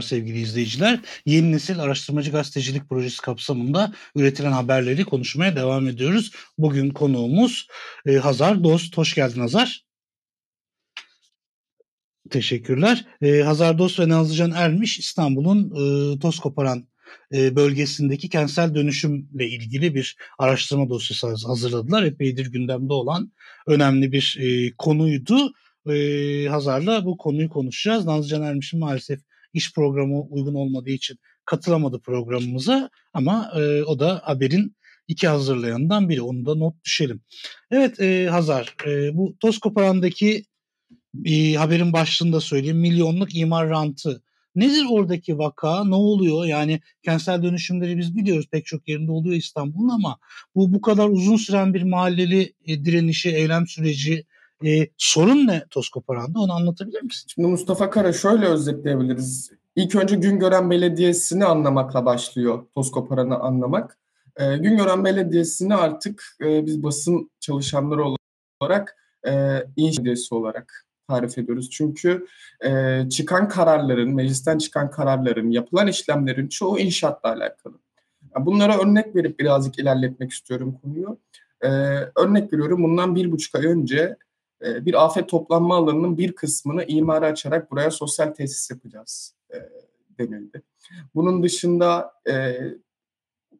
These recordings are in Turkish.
Merhabalar sevgili izleyiciler. Yeni nesil araştırmacı gazetecilik projesi kapsamında üretilen haberleri konuşmaya devam ediyoruz. Bugün konuğumuz e, Hazar Dost. Hoş geldin Hazar. Teşekkürler. E, Hazar Dost ve Nazlıcan Ermiş İstanbul'un e, toz koparan e, bölgesindeki kentsel dönüşümle ilgili bir araştırma dosyası hazırladılar. Epeydir gündemde olan önemli bir e, konuydu. E, Hazar'la bu konuyu konuşacağız. Nazlıcan Ermiş'in maalesef iş programı uygun olmadığı için katılamadı programımıza ama e, o da haberin iki hazırlayanından biri. Onu da not düşelim. Evet e, Hazar, e, bu toz e, haberin başlığında söyleyeyim. Milyonluk imar rantı. Nedir oradaki vaka? Ne oluyor? Yani kentsel dönüşümleri biz biliyoruz pek çok yerinde oluyor İstanbul'un ama bu bu kadar uzun süren bir mahalleli e, direnişi, eylem süreci e, sorun ne toz koparanda onu anlatabilir misin? Şimdi Mustafa Kara şöyle özetleyebiliriz. İlk önce Güngören Belediyesi'ni anlamakla başlıyor toz koparanı anlamak. E, Güngören Belediyesi'ni artık e, biz basın çalışanları olarak e, inşaat olarak tarif ediyoruz. Çünkü e, çıkan kararların, meclisten çıkan kararların, yapılan işlemlerin çoğu inşaatla alakalı. Bunlara örnek verip birazcık ilerletmek istiyorum konuyu. E, örnek veriyorum bundan bir buçuk ay önce e, bir afet toplanma alanının bir kısmını imara açarak buraya sosyal tesis yapacağız e, denildi. Bunun dışında e,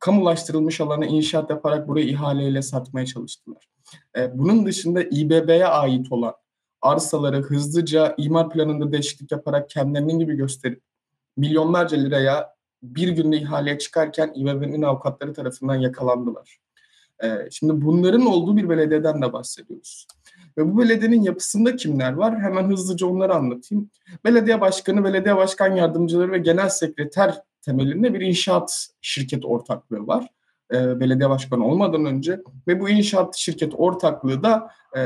kamulaştırılmış alana inşaat yaparak burayı ihaleyle satmaya çalıştılar. E, bunun dışında İBB'ye ait olan arsaları hızlıca imar planında değişiklik yaparak kendilerinin gibi gösterip milyonlarca liraya bir günde ihaleye çıkarken İBB'nin avukatları tarafından yakalandılar. Ee, şimdi bunların olduğu bir belediyeden de bahsediyoruz. Ve bu belediyenin yapısında kimler var? Hemen hızlıca onları anlatayım. Belediye başkanı, belediye başkan yardımcıları ve genel sekreter temelinde bir inşaat şirket ortaklığı var. Ee, belediye başkanı olmadan önce ve bu inşaat şirket ortaklığı da e,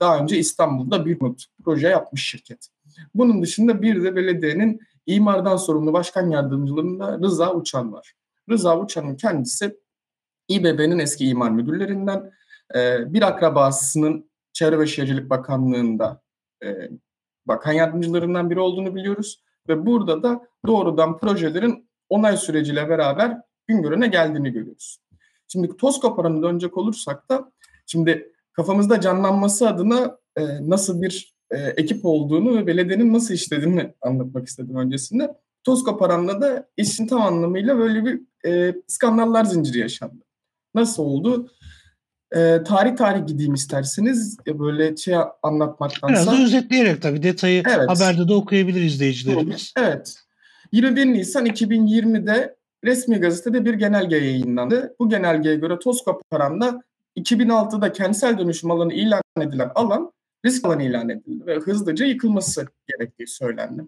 daha önce İstanbul'da bir proje yapmış şirket. Bunun dışında bir de belediyenin imardan sorumlu başkan yardımcılığında Rıza Uçan var. Rıza Uçan'ın kendisi İBB'nin eski imar müdürlerinden bir akrabasının Çevre ve Şehircilik Bakanlığı'nda e, bakan yardımcılarından biri olduğunu biliyoruz. Ve burada da doğrudan projelerin onay süreciyle beraber Güngören'e geldiğini görüyoruz. Şimdi koparanı dönecek olursak da şimdi kafamızda canlanması adına nasıl bir ekip olduğunu ve belediyenin nasıl işlediğini anlatmak istedim öncesinde. Toz koparanla da işin tam anlamıyla böyle bir e, skandallar zinciri yaşandı. Nasıl oldu? E, tarih tarih gideyim isterseniz böyle şey anlatmaktansa. Biraz da özetleyerek tabii detayı evet. haberde de okuyabilir izleyicilerimiz. Evet. 21 Nisan 2020'de resmi gazetede bir genelge yayınlandı. Bu genelgeye göre toz koparanla 2006'da kentsel dönüşüm alanı ilan edilen alan risk alanı ilan edildi ve hızlıca yıkılması gerektiği söylendi.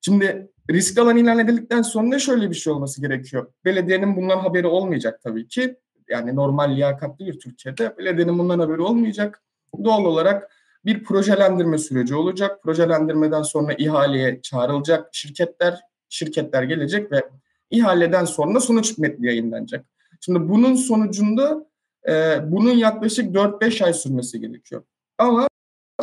Şimdi risk alanı ilan edildikten sonra şöyle bir şey olması gerekiyor. Belediyenin bundan haberi olmayacak tabii ki. Yani normal liyakatlı bir Türkiye'de belediyenin bundan haberi olmayacak. Doğal olarak bir projelendirme süreci olacak. Projelendirmeden sonra ihaleye çağrılacak şirketler, şirketler gelecek ve ihaleden sonra sonuç metni yayınlanacak. Şimdi bunun sonucunda e, bunun yaklaşık 4-5 ay sürmesi gerekiyor. Ama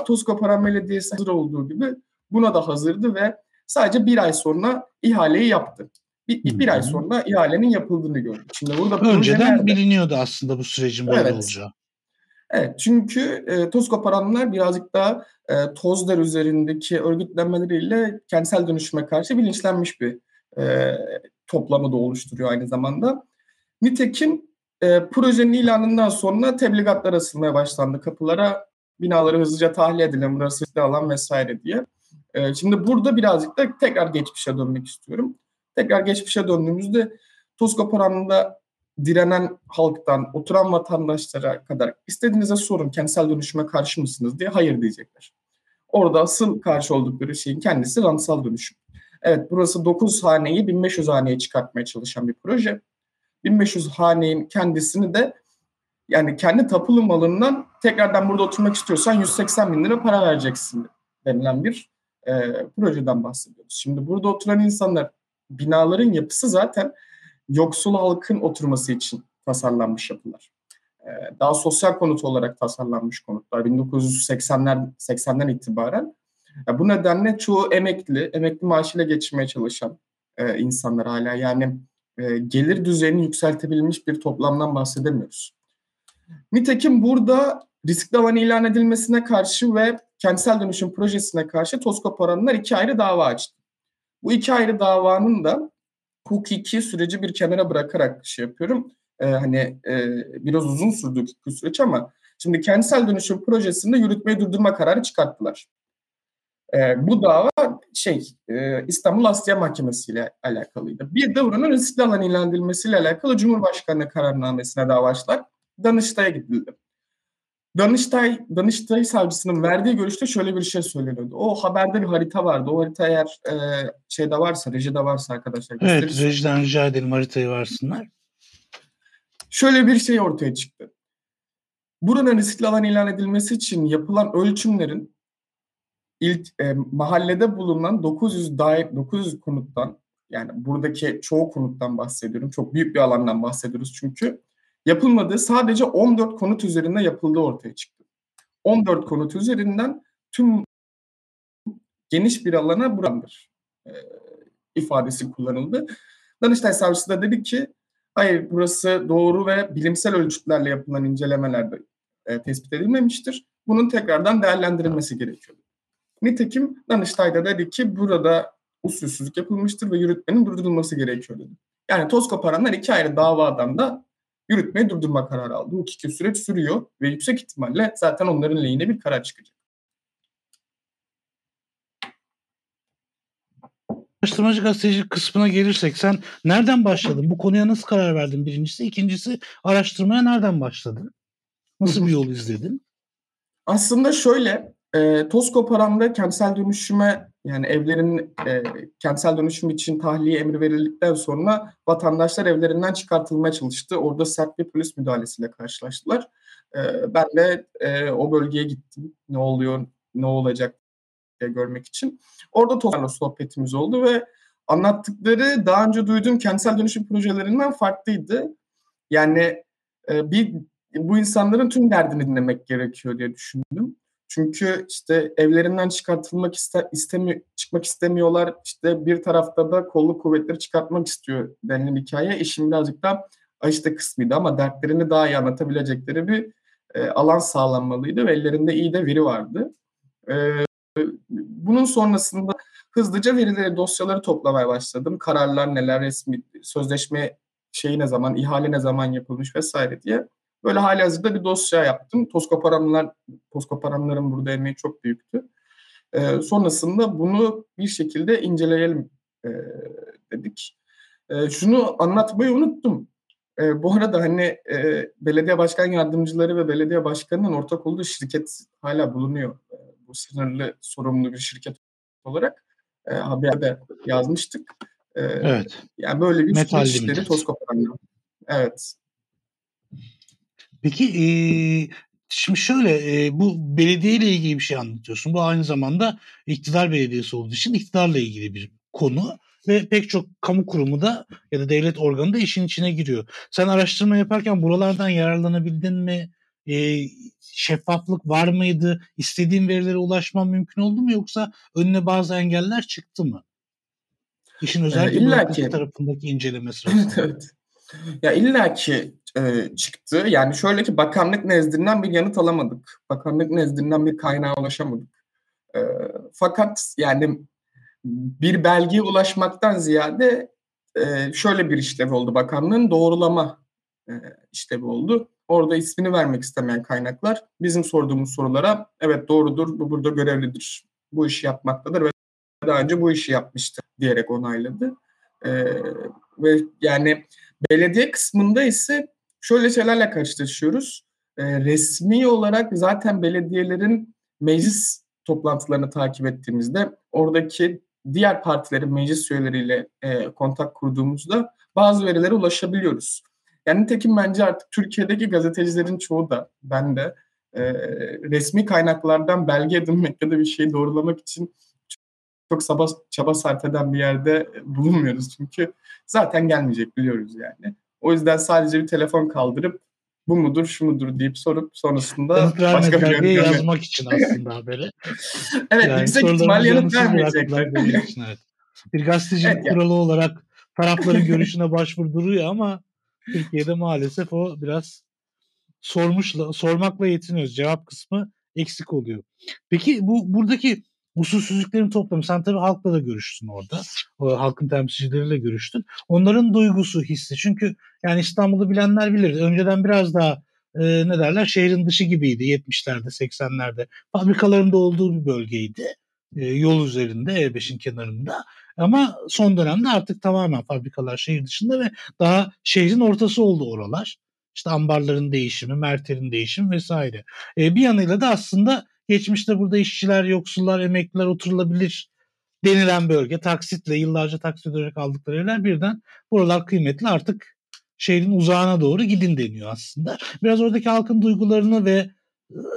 Tuzkoparan Belediyesi hazır olduğu gibi buna da hazırdı ve sadece bir ay sonra ihaleyi yaptı. Bir, bir ay sonra ihalenin yapıldığını gördük. Şimdi burada önceden biliniyordu aslında bu sürecin böyle evet. olacağı. Evet çünkü e, toz koparanlar birazcık daha e, tozlar üzerindeki örgütlenmeleriyle kentsel dönüşüme karşı bilinçlenmiş bir e, toplamı da oluşturuyor aynı zamanda. Nitekim e, projenin ilanından sonra tebligatlar asılmaya başlandı kapılara. Binaları hızlıca tahliye edilen, burası alan vesaire diye. E, şimdi burada birazcık da tekrar geçmişe dönmek istiyorum. Tekrar geçmişe döndüğümüzde Tuzla Paran'da direnen halktan, oturan vatandaşlara kadar istediğinize sorun kentsel dönüşüme karşı mısınız diye hayır diyecekler. Orada asıl karşı oldukları şeyin kendisi rantsal dönüşüm. Evet burası 9 haneyi 1500 haneye çıkartmaya çalışan bir proje. 1500 hanenin kendisini de yani kendi tapulu malından tekrardan burada oturmak istiyorsan 180 bin lira para vereceksin denilen bir e, projeden bahsediyoruz. Şimdi burada oturan insanlar binaların yapısı zaten yoksul halkın oturması için tasarlanmış yapılar. E, daha sosyal konut olarak tasarlanmış konutlar 1980'ler 80'den itibaren bu nedenle çoğu emekli, emekli maaşıyla geçmeye çalışan e, insanlar hala. Yani e, gelir düzeyini yükseltebilmiş bir toplamdan bahsedemiyoruz. Nitekim burada riskli alan ilan edilmesine karşı ve kentsel dönüşüm projesine karşı Toskop oranlar iki ayrı dava açtı. Bu iki ayrı davanın da hukuki süreci bir kenara bırakarak şey yapıyorum. Ee, hani e, biraz uzun sürdü bu süreç ama şimdi kentsel dönüşüm projesinde yürütmeyi durdurma kararı çıkarttılar. Ee, bu dava şey e, İstanbul Asya Mahkemesi ile alakalıydı. Bir de buranın riskli alan ilan edilmesiyle alakalı Cumhurbaşkanı kararnamesine dava açtılar. Danıştay'a gidildi. Danıştay, Danıştay savcısının verdiği görüşte şöyle bir şey söyleniyordu. O haberde bir harita vardı. O harita eğer e, şeyde varsa, rejide varsa arkadaşlar Evet, rejiden rica edelim haritayı varsınlar. Şöyle bir şey ortaya çıktı. Buranın riskli alan ilan edilmesi için yapılan ölçümlerin ilk e, mahallede bulunan 900 dair 900 konuttan yani buradaki çoğu konuttan bahsediyorum. Çok büyük bir alandan bahsediyoruz çünkü yapılmadığı sadece 14 konut üzerinde yapıldığı ortaya çıktı. 14 konut üzerinden tüm geniş bir alana burandır e, ifadesi kullanıldı. Danıştay savcısı da dedi ki hayır burası doğru ve bilimsel ölçütlerle yapılan incelemelerde e, tespit edilmemiştir. Bunun tekrardan değerlendirilmesi gerekiyor. Nitekim Danıştay da dedi ki burada usulsüzlük yapılmıştır ve yürütmenin durdurulması gerekiyor dedi. Yani toz koparanlar iki ayrı davadan da yürütmeyi durdurma kararı aldı. Bu iki süreç sürüyor ve yüksek ihtimalle zaten onların lehine bir karar çıkacak. Araştırmacı gazeteci kısmına gelirsek sen nereden başladın? Bu konuya nasıl karar verdin birincisi? ikincisi araştırmaya nereden başladın? Nasıl bir yol izledin? Aslında şöyle e, toz koparan kentsel dönüşüme yani evlerin e, kentsel dönüşüm için tahliye emri verildikten sonra vatandaşlar evlerinden çıkartılmaya çalıştı. Orada sert bir polis müdahalesiyle karşılaştılar. E, ben de e, o bölgeye gittim. Ne oluyor, ne olacak diye görmek için. Orada Tozlar'la sohbetimiz oldu ve anlattıkları daha önce duyduğum kentsel dönüşüm projelerinden farklıydı. Yani e, bir bu insanların tüm derdini dinlemek gerekiyor diye düşündüm. Çünkü işte evlerinden çıkartılmak iste, istemi, çıkmak istemiyorlar. İşte bir tarafta da kolluk kuvvetleri çıkartmak istiyor denilen hikaye. İşin birazcık da işte kısmıydı ama dertlerini daha iyi anlatabilecekleri bir e, alan sağlanmalıydı ve ellerinde iyi de veri vardı. E, bunun sonrasında hızlıca verileri, dosyaları toplamaya başladım. Kararlar neler, resmi sözleşme şeyi ne zaman, ihale ne zaman yapılmış vesaire diye. Böyle hali hazırda bir dosya yaptım. Toskoparanlar, Toskoparanların burada emeği çok büyüktü. E, sonrasında bunu bir şekilde inceleyelim e, dedik. E, şunu anlatmayı unuttum. E, bu arada hani e, belediye başkan yardımcıları ve belediye başkanının ortak olduğu şirket hala bulunuyor. E, bu sınırlı sorumlu bir şirket olarak e, haberde yazmıştık. E, evet. Yani böyle bir Metal işleri toz koparanlar. Evet. Peki e, şimdi şöyle e, bu belediye ile ilgili bir şey anlatıyorsun. Bu aynı zamanda iktidar belediyesi olduğu için iktidarla ilgili bir konu ve pek çok kamu kurumu da ya da devlet organı da işin içine giriyor. Sen araştırma yaparken buralardan yararlanabildin mi? E, şeffaflık var mıydı? İstediğin verilere ulaşman mümkün oldu mu yoksa önüne bazı engeller çıktı mı? İşin özellikle ee, tarafındaki inceleme sırasında. evet. Ya illa ki e, çıktı. Yani şöyle ki bakanlık nezdinden bir yanıt alamadık. Bakanlık nezdinden bir kaynağa ulaşamadık. E, fakat yani bir belgeye ulaşmaktan ziyade e, şöyle bir işlev oldu bakanlığın doğrulama e, işlevi oldu. Orada ismini vermek istemeyen kaynaklar bizim sorduğumuz sorulara evet doğrudur bu burada görevlidir bu işi yapmaktadır ve daha önce bu işi yapmıştır diyerek onayladı. E, ve yani belediye kısmında ise şöyle şeylerle karşılaşıyoruz. E, resmi olarak zaten belediyelerin meclis toplantılarını takip ettiğimizde oradaki diğer partilerin meclis üyeleriyle e, kontak kurduğumuzda bazı verilere ulaşabiliyoruz. Yani nitekim bence artık Türkiye'deki gazetecilerin çoğu da ben de e, resmi kaynaklardan belge edinmek ya da bir şeyi doğrulamak için çok çaba, çaba sarf eden bir yerde bulunmuyoruz. Çünkü zaten gelmeyecek biliyoruz yani. O yüzden sadece bir telefon kaldırıp bu mudur şu mudur deyip sorup sonrasında başka bir diye yazmak için aslında haberi. evet yani yüksek ihtimal yanıt vermeyecekler. evet. Bir gazetecinin evet, kuralı yani. olarak tarafların görüşüne başvurduruyor ama Türkiye'de maalesef o biraz sormuşla sormakla yetiniyoruz. Cevap kısmı eksik oluyor. Peki bu buradaki usulsüzlüklerin toplamı sen tabii halkla da görüştün orada. O halkın temsilcileriyle görüştün. Onların duygusu, hissi. Çünkü yani İstanbul'u bilenler bilir. Önceden biraz daha e, ne derler şehrin dışı gibiydi 70'lerde 80'lerde. Fabrikalarında olduğu bir bölgeydi. E, yol üzerinde E5'in kenarında. Ama son dönemde artık tamamen fabrikalar şehir dışında ve daha şehrin ortası oldu oralar. İşte ambarların değişimi, merterin değişimi vesaire. E, bir yanıyla da aslında geçmişte burada işçiler, yoksullar, emekliler oturulabilir denilen bölge taksitle yıllarca taksit öderek aldıkları evler birden buralar kıymetli artık şehrin uzağına doğru gidin deniyor aslında. Biraz oradaki halkın duygularını ve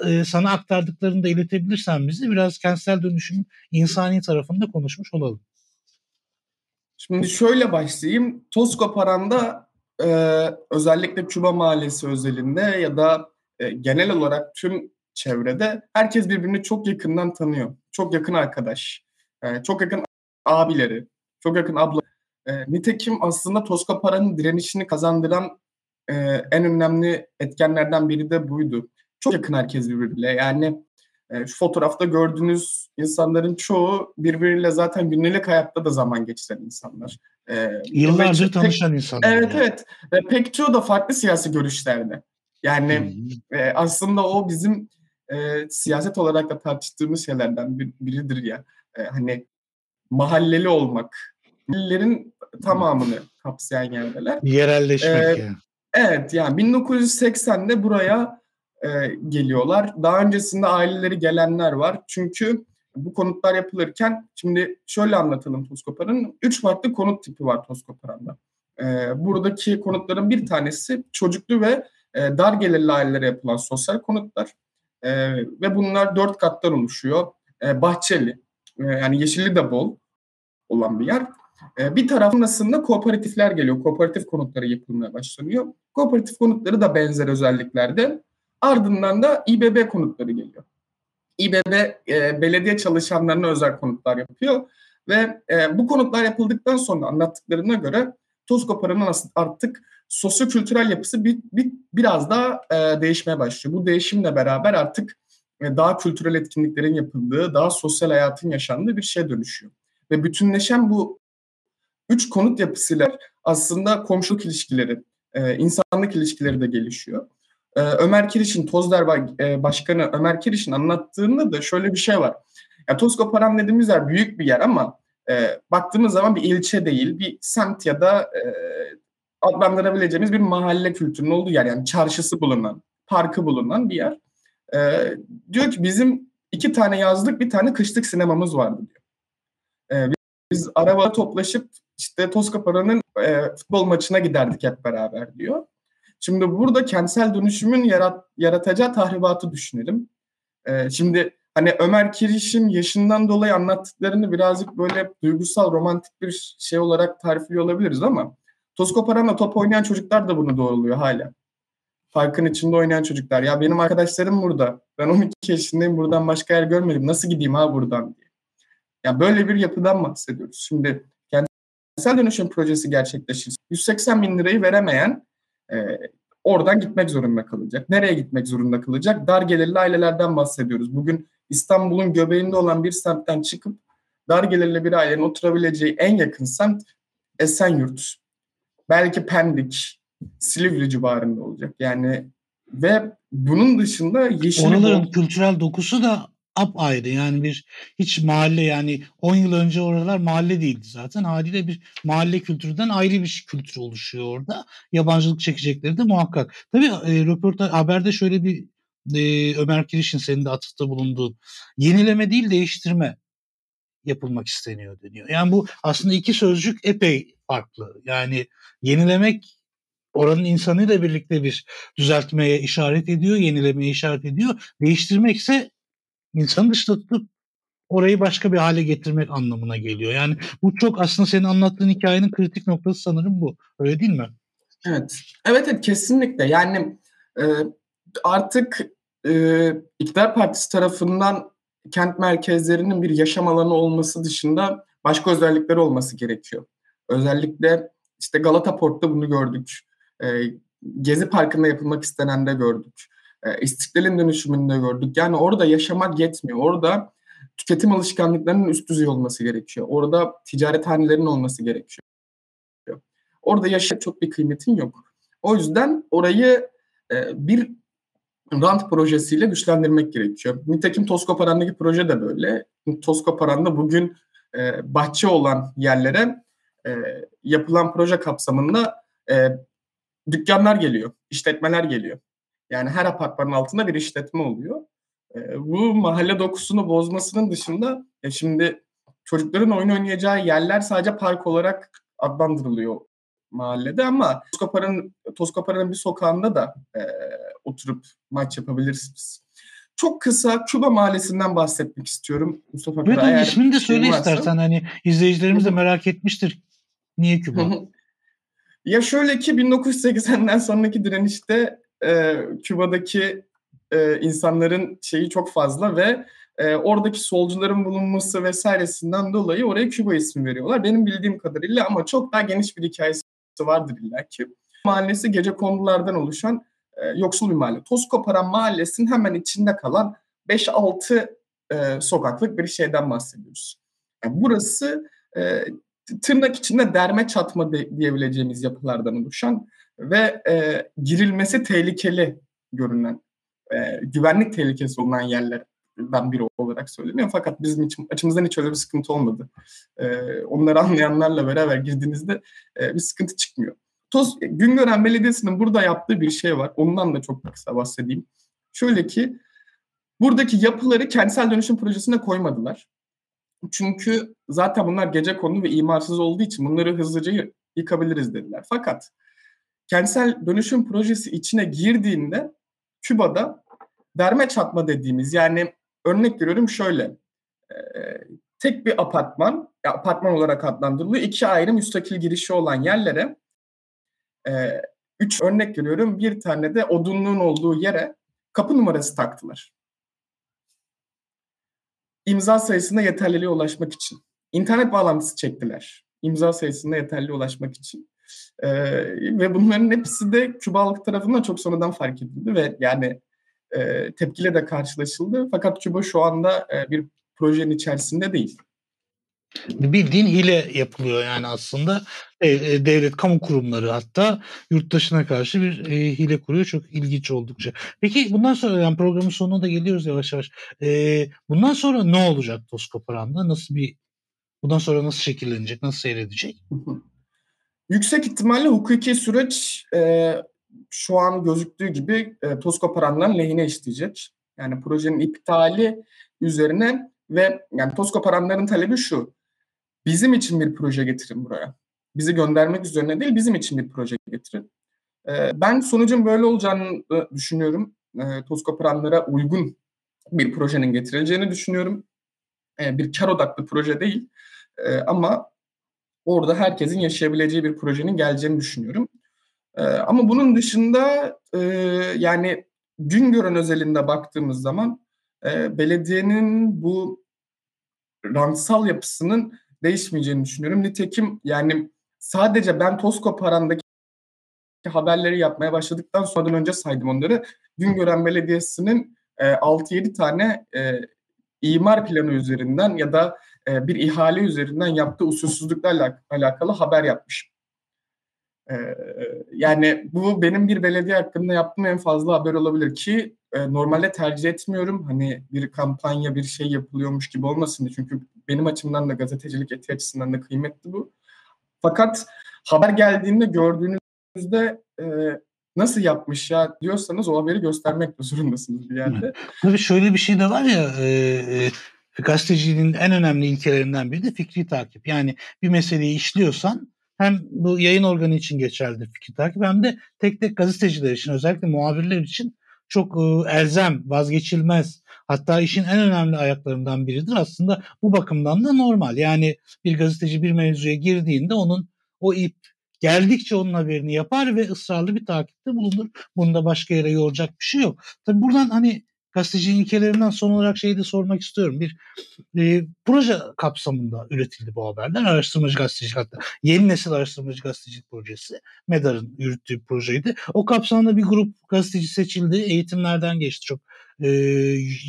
e, sana aktardıklarını da iletebilirsen bizi biraz kentsel dönüşümün insani tarafında konuşmuş olalım. Şimdi şöyle başlayayım. Toz koparanda e, özellikle Çuba Mahallesi özelinde ya da e, genel olarak tüm çevrede herkes birbirini çok yakından tanıyor. Çok yakın arkadaş, e, çok yakın abileri, çok yakın abla. E, nitekim aslında Toskopara'nın direnişini kazandıran e, en önemli etkenlerden biri de buydu. Çok yakın herkes birbiriyle. Yani e, şu fotoğrafta gördüğünüz insanların çoğu birbiriyle zaten günlük hayatta da zaman geçiren insanlar. E, Yıllardır pek, tanışan insanlar. Evet yani. evet. Ve pek çoğu da farklı siyasi görüşlerde. Yani hmm. e, aslında o bizim e, siyaset olarak da tartıştığımız şeylerden bir, biridir ya. E, hani mahalleli olmak. Millerin tamamını kapsayan yerdeler. Yerelleşmek ee, yani. Evet yani 1980'de buraya e, geliyorlar. Daha öncesinde aileleri gelenler var. Çünkü bu konutlar yapılırken şimdi şöyle anlatalım Toskopar'ın. Üç farklı konut tipi var Toskopar'da. E, buradaki konutların bir tanesi çocuklu ve e, dar gelirli ailelere yapılan sosyal konutlar. E, ve bunlar dört kattan oluşuyor. E, bahçeli, e, yani yeşilli de bol olan bir yer. E, bir tarafında kooperatifler geliyor. Kooperatif konutları yapılmaya başlanıyor. Kooperatif konutları da benzer özelliklerde. Ardından da İBB konutları geliyor. İBB e, belediye çalışanlarına özel konutlar yapıyor ve e, bu konutlar yapıldıktan sonra anlattıklarına göre Tozkopara'nın artık sosyo-kültürel yapısı bir, bir, biraz daha e, değişmeye başlıyor. Bu değişimle beraber artık e, daha kültürel etkinliklerin yapıldığı, daha sosyal hayatın yaşandığı bir şeye dönüşüyor. Ve bütünleşen bu üç konut yapısıyla aslında komşuluk ilişkileri, e, insanlık ilişkileri de gelişiyor. E, Ömer Kiriş'in, Tozder Başkanı Ömer Kiriş'in anlattığında da şöyle bir şey var. Yani Tozkoparan dediğimiz yer büyük bir yer ama e, baktığımız zaman bir ilçe değil, bir semt ya da e, adlandırabileceğimiz bir mahalle kültürünün olduğu yer. Yani çarşısı bulunan, parkı bulunan bir yer. E, diyor ki bizim iki tane yazlık, bir tane kışlık sinemamız vardı diyor. E, biz arabada toplaşıp işte Tozkoparan'ın e, futbol maçına giderdik hep beraber diyor. Şimdi burada kentsel dönüşümün yarat, yaratacağı tahribatı düşünelim. Ee, şimdi hani Ömer Kiriş'in yaşından dolayı anlattıklarını birazcık böyle duygusal, romantik bir şey olarak tarifliyor olabiliriz ama Toskoparan'la top oynayan çocuklar da bunu doğruluyor hala. Parkın içinde oynayan çocuklar. Ya benim arkadaşlarım burada. Ben 12 yaşındayım. Buradan başka yer görmedim. Nasıl gideyim ha buradan diye. Ya böyle bir yapıdan bahsediyoruz. Şimdi kentsel dönüşüm projesi gerçekleşirse 180 bin lirayı veremeyen e, oradan gitmek zorunda kalacak. Nereye gitmek zorunda kalacak? Dar gelirli ailelerden bahsediyoruz. Bugün İstanbul'un göbeğinde olan bir semtten çıkıp dar gelirli bir ailenin oturabileceği en yakın semt Esenyurt. Belki Pendik, Silivri civarında olacak. Yani ve bunun dışında yeşil Oraların bol... kültürel dokusu da ap ayrı yani bir hiç mahalle yani 10 yıl önce oralar mahalle değildi zaten haliyle bir mahalle kültüründen ayrı bir kültür oluşuyor orada yabancılık çekecekleri de muhakkak. Tabii e, röportaj haberde şöyle bir e, Ömer Kiriş'in senin de atıfta bulunduğun yenileme değil değiştirme yapılmak isteniyor deniyor. Yani bu aslında iki sözcük epey farklı. Yani yenilemek oranın insanıyla birlikte bir düzeltmeye işaret ediyor, yenilemeye işaret ediyor. Değiştirmek ise insanı dışta tutup orayı başka bir hale getirmek anlamına geliyor. Yani bu çok aslında senin anlattığın hikayenin kritik noktası sanırım bu. Öyle değil mi? Evet. Evet, evet kesinlikle. Yani E, artık e, iktidar partisi tarafından kent merkezlerinin bir yaşam alanı olması dışında başka özellikleri olması gerekiyor. Özellikle işte Galata Port'ta bunu gördük. E, Gezi Parkı'nda yapılmak istenen de gördük. E, İstiklal'in dönüşümünde gördük. Yani orada yaşamak yetmiyor. Orada tüketim alışkanlıklarının üst düzey olması gerekiyor. Orada ticarethanelerin olması gerekiyor. Orada yaşa çok bir kıymetin yok. O yüzden orayı e, bir rant projesiyle güçlendirmek gerekiyor. Nitekim Toskoparan'daki proje de böyle. Toskoparan'da bugün e, bahçe olan yerlere e, yapılan proje kapsamında e, dükkanlar geliyor, işletmeler geliyor. Yani her apartmanın altında bir işletme oluyor. E, bu mahalle dokusunu bozmasının dışında e, şimdi çocukların oyun oynayacağı yerler sadece park olarak adlandırılıyor mahallede ama Toskopara'nın Toskopara'nın bir sokağında da e, oturup maç yapabilirsiniz. Çok kısa Küba Mahallesi'nden bahsetmek istiyorum Mustafa. Evet, ismini de söyle istersen hani izleyicilerimiz de merak etmiştir. Niye Küba? ya şöyle ki 1980'den sonraki direnişte e, Küba'daki e, insanların şeyi çok fazla ve e, oradaki solcuların bulunması vesairesinden dolayı oraya Küba ismi veriyorlar. Benim bildiğim kadarıyla ama çok daha geniş bir hikayesi vardır illa ki. Mahallesi gece kondulardan oluşan e, yoksul bir mahalle. Toskoparan Mahallesi'nin hemen içinde kalan 5-6 e, sokaklık bir şeyden bahsediyoruz. Yani burası e, tırnak içinde derme çatma de, diyebileceğimiz yapılardan oluşan ve e, girilmesi tehlikeli görünen, e, güvenlik tehlikesi olan yerlerden biri olarak söyleniyor. Fakat bizim için, açımızdan hiç öyle bir sıkıntı olmadı. E, onları anlayanlarla beraber girdiğinizde e, bir sıkıntı çıkmıyor. Toz, Güngören Belediyesi'nin burada yaptığı bir şey var. Ondan da çok kısa bahsedeyim. Şöyle ki buradaki yapıları kentsel dönüşüm projesine koymadılar. Çünkü zaten bunlar gece konu ve imarsız olduğu için bunları hızlıca yıkabiliriz dediler. Fakat kentsel dönüşüm projesi içine girdiğinde Küba'da derme çatma dediğimiz yani örnek veriyorum şöyle e, tek bir apartman apartman olarak adlandırılıyor. iki ayrı müstakil girişi olan yerlere e, üç örnek veriyorum bir tane de odunluğun olduğu yere kapı numarası taktılar. İmza sayısında yeterliliğe ulaşmak için. İnternet bağlantısı çektiler. İmza sayısında yeterli ulaşmak için. Ee, ve bunların hepsi de Küba tarafından çok sonradan fark edildi ve yani e, tepkiyle de karşılaşıldı. Fakat Küba şu anda e, bir projenin içerisinde değil. Bildiğin hile yapılıyor yani aslında. E, e, devlet, kamu kurumları hatta yurt dışına karşı bir e, hile kuruyor. Çok ilginç oldukça. Peki bundan sonra yani programın sonuna da geliyoruz yavaş yavaş. E, bundan sonra ne olacak Toskoparan'da? Nasıl bir bundan sonra nasıl şekillenecek, nasıl seyredecek? Yüksek ihtimalle hukuki süreç e, şu an gözüktüğü gibi e, Toskoparan'dan lehine işleyecek. Yani projenin iptali üzerine ve yani Toskoparanların talebi şu. Bizim için bir proje getirin buraya. Bizi göndermek üzerine değil, bizim için bir proje getirin. E, ben sonucun böyle olacağını düşünüyorum. E, Toskoparanlara uygun bir projenin getirileceğini düşünüyorum. E, bir kar odaklı proje değil. E, ama orada herkesin yaşayabileceği bir projenin geleceğini düşünüyorum. E, ama bunun dışında e, yani Güngören özelinde baktığımız zaman e, belediyenin bu rantsal yapısının değişmeyeceğini düşünüyorum. Nitekim yani sadece ben Toskoparan'daki haberleri yapmaya başladıktan sonradan önce saydım onları. Güngören Belediyesi'nin e, 6-7 tane e, imar planı üzerinden ya da e, bir ihale üzerinden yaptığı usulsüzlüklerle alakalı haber yapmış. E, yani bu benim bir belediye hakkında yaptığım en fazla haber olabilir ki e, normalde tercih etmiyorum. Hani bir kampanya bir şey yapılıyormuş gibi olmasın diye. Çünkü benim açımdan da gazetecilik eti açısından da kıymetli bu. Fakat haber geldiğinde gördüğünüzde e, nasıl yapmış ya diyorsanız o haberi göstermek zorundasınız bir yerde. Tabii şöyle bir şey de var ya e, e, gazeteciliğin en önemli ilkelerinden biri de fikri takip. Yani bir meseleyi işliyorsan hem bu yayın organı için geçerlidir fikri takip hem de tek tek gazeteciler için özellikle muhabirler için çok elzem, vazgeçilmez hatta işin en önemli ayaklarından biridir. Aslında bu bakımdan da normal. Yani bir gazeteci bir mevzuya girdiğinde onun o ip geldikçe onun haberini yapar ve ısrarlı bir takipte bulunur. Bunda başka yere yoracak bir şey yok. Tabii buradan hani gazeteci ilkelerinden son olarak şeyi de sormak istiyorum. Bir e, proje kapsamında üretildi bu haberler. Araştırmacı gazetecilik hatta yeni nesil araştırmacı gazetecilik projesi. MEDAR'ın yürüttüğü projeydi. O kapsamda bir grup gazeteci seçildi. Eğitimlerden geçti çok e,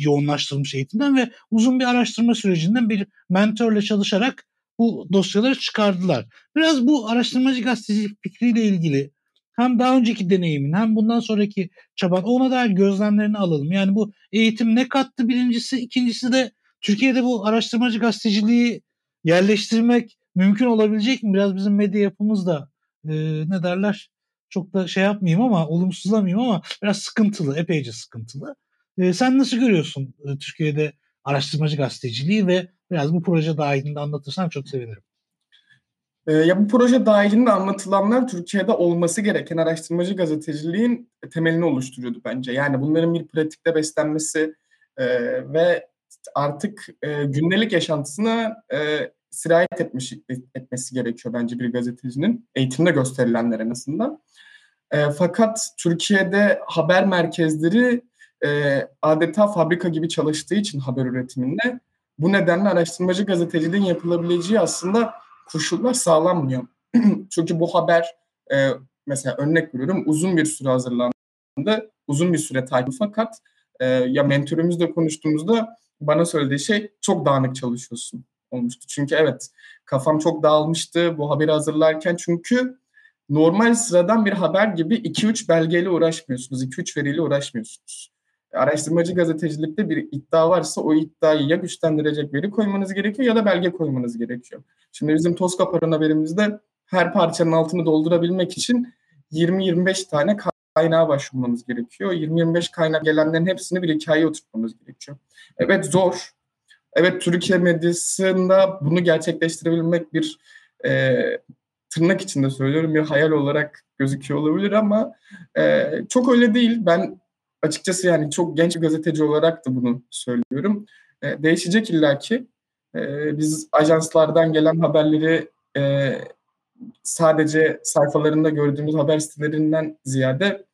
yoğunlaştırılmış eğitimden ve uzun bir araştırma sürecinden bir mentorla çalışarak bu dosyaları çıkardılar. Biraz bu araştırmacı gazetecilik fikriyle ilgili hem daha önceki deneyimin hem bundan sonraki çaban ona dair gözlemlerini alalım. Yani bu eğitim ne kattı birincisi, ikincisi de Türkiye'de bu araştırmacı gazeteciliği yerleştirmek mümkün olabilecek mi? Biraz bizim medya yapımız da e, ne derler çok da şey yapmayayım ama olumsuzlamayayım ama biraz sıkıntılı, epeyce sıkıntılı. E, sen nasıl görüyorsun e, Türkiye'de araştırmacı gazeteciliği ve biraz bu proje dahilinde anlatırsan çok sevinirim. E, ya bu proje dahilinde anlatılanlar Türkiye'de olması gereken araştırmacı gazeteciliğin temelini oluşturuyordu bence. Yani bunların bir pratikte beslenmesi e, ve artık e, gündelik yaşantısına e, sirayet etmiş, etmesi gerekiyor bence bir gazetecinin. Eğitimde gösterilenler en azından. E, fakat Türkiye'de haber merkezleri e, adeta fabrika gibi çalıştığı için haber üretiminde bu nedenle araştırmacı gazeteciliğin yapılabileceği aslında koşullar sağlanmıyor. Çünkü bu haber e, mesela örnek veriyorum uzun bir süre hazırlandı, uzun bir süre takip fakat e, ya mentörümüzle konuştuğumuzda bana söylediği şey çok dağınık çalışıyorsun olmuştu. Çünkü evet kafam çok dağılmıştı bu haberi hazırlarken çünkü normal sıradan bir haber gibi 2-3 belgeyle uğraşmıyorsunuz, 2-3 veriyle uğraşmıyorsunuz araştırmacı gazetecilikte bir iddia varsa o iddiayı ya güçlendirecek veri koymanız gerekiyor ya da belge koymanız gerekiyor. Şimdi bizim Toskapar'ın haberimizde her parçanın altını doldurabilmek için 20-25 tane kaynağa başvurmamız gerekiyor. 20-25 kaynak gelenlerin hepsini bir hikayeye oturtmamız gerekiyor. Evet zor. Evet Türkiye medyasında bunu gerçekleştirebilmek bir e, tırnak içinde söylüyorum bir hayal olarak gözüküyor olabilir ama e, çok öyle değil. Ben açıkçası yani çok genç bir gazeteci olarak da bunu söylüyorum. E, değişecek illaki. E, biz ajanslardan gelen haberleri e, sadece sayfalarında gördüğümüz haber sitelerinden ziyade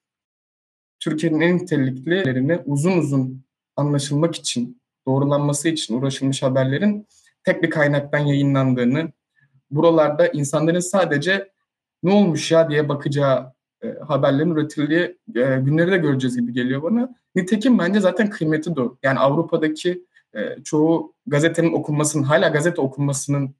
Türkiye'nin en niteliklilerini uzun uzun anlaşılmak için, doğrulanması için uğraşılmış haberlerin tek bir kaynaktan yayınlandığını, buralarda insanların sadece ne olmuş ya diye bakacağı e, haberlerin üretildiği e, günleri de göreceğiz gibi geliyor bana. Nitekim bence zaten kıymeti de. Yani Avrupa'daki e, çoğu gazetenin okunmasının, hala gazete okunmasının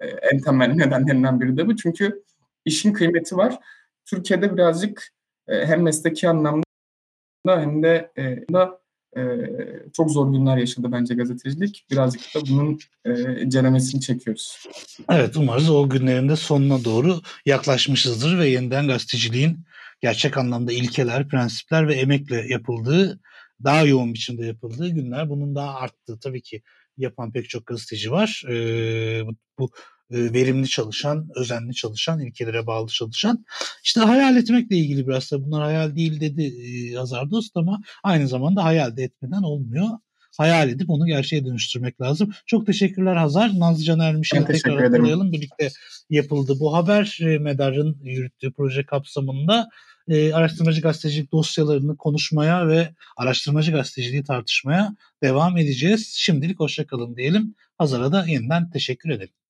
e, en temel nedenlerinden biri de bu. Çünkü işin kıymeti var. Türkiye'de birazcık e, hem mesleki anlamda hem de e, da e, çok zor günler yaşadı bence gazetecilik. Birazcık da bunun e, ceremesini çekiyoruz. Evet umarız o günlerinde sonuna doğru yaklaşmışızdır ve yeniden gazeteciliğin gerçek anlamda ilkeler, prensipler ve emekle yapıldığı, daha yoğun biçimde yapıldığı günler bunun daha arttığı tabii ki yapan pek çok gazeteci var. Ee, bu, bu verimli çalışan, özenli çalışan, ilkelere bağlı çalışan. İşte hayal etmekle ilgili biraz da bunlar hayal değil dedi e, Hazar Dost ama aynı zamanda hayal de etmeden olmuyor. Hayal edip onu gerçeğe dönüştürmek lazım. Çok teşekkürler Hazar. Nazlıcan Ermiş'e tekrar hatırlayalım. Birlikte yapıldı bu haber. E, Medar'ın yürüttüğü proje kapsamında e, araştırmacı gazetecilik dosyalarını konuşmaya ve araştırmacı gazeteciliği tartışmaya devam edeceğiz. Şimdilik hoşçakalın diyelim. Hazar'a da yeniden teşekkür ederim.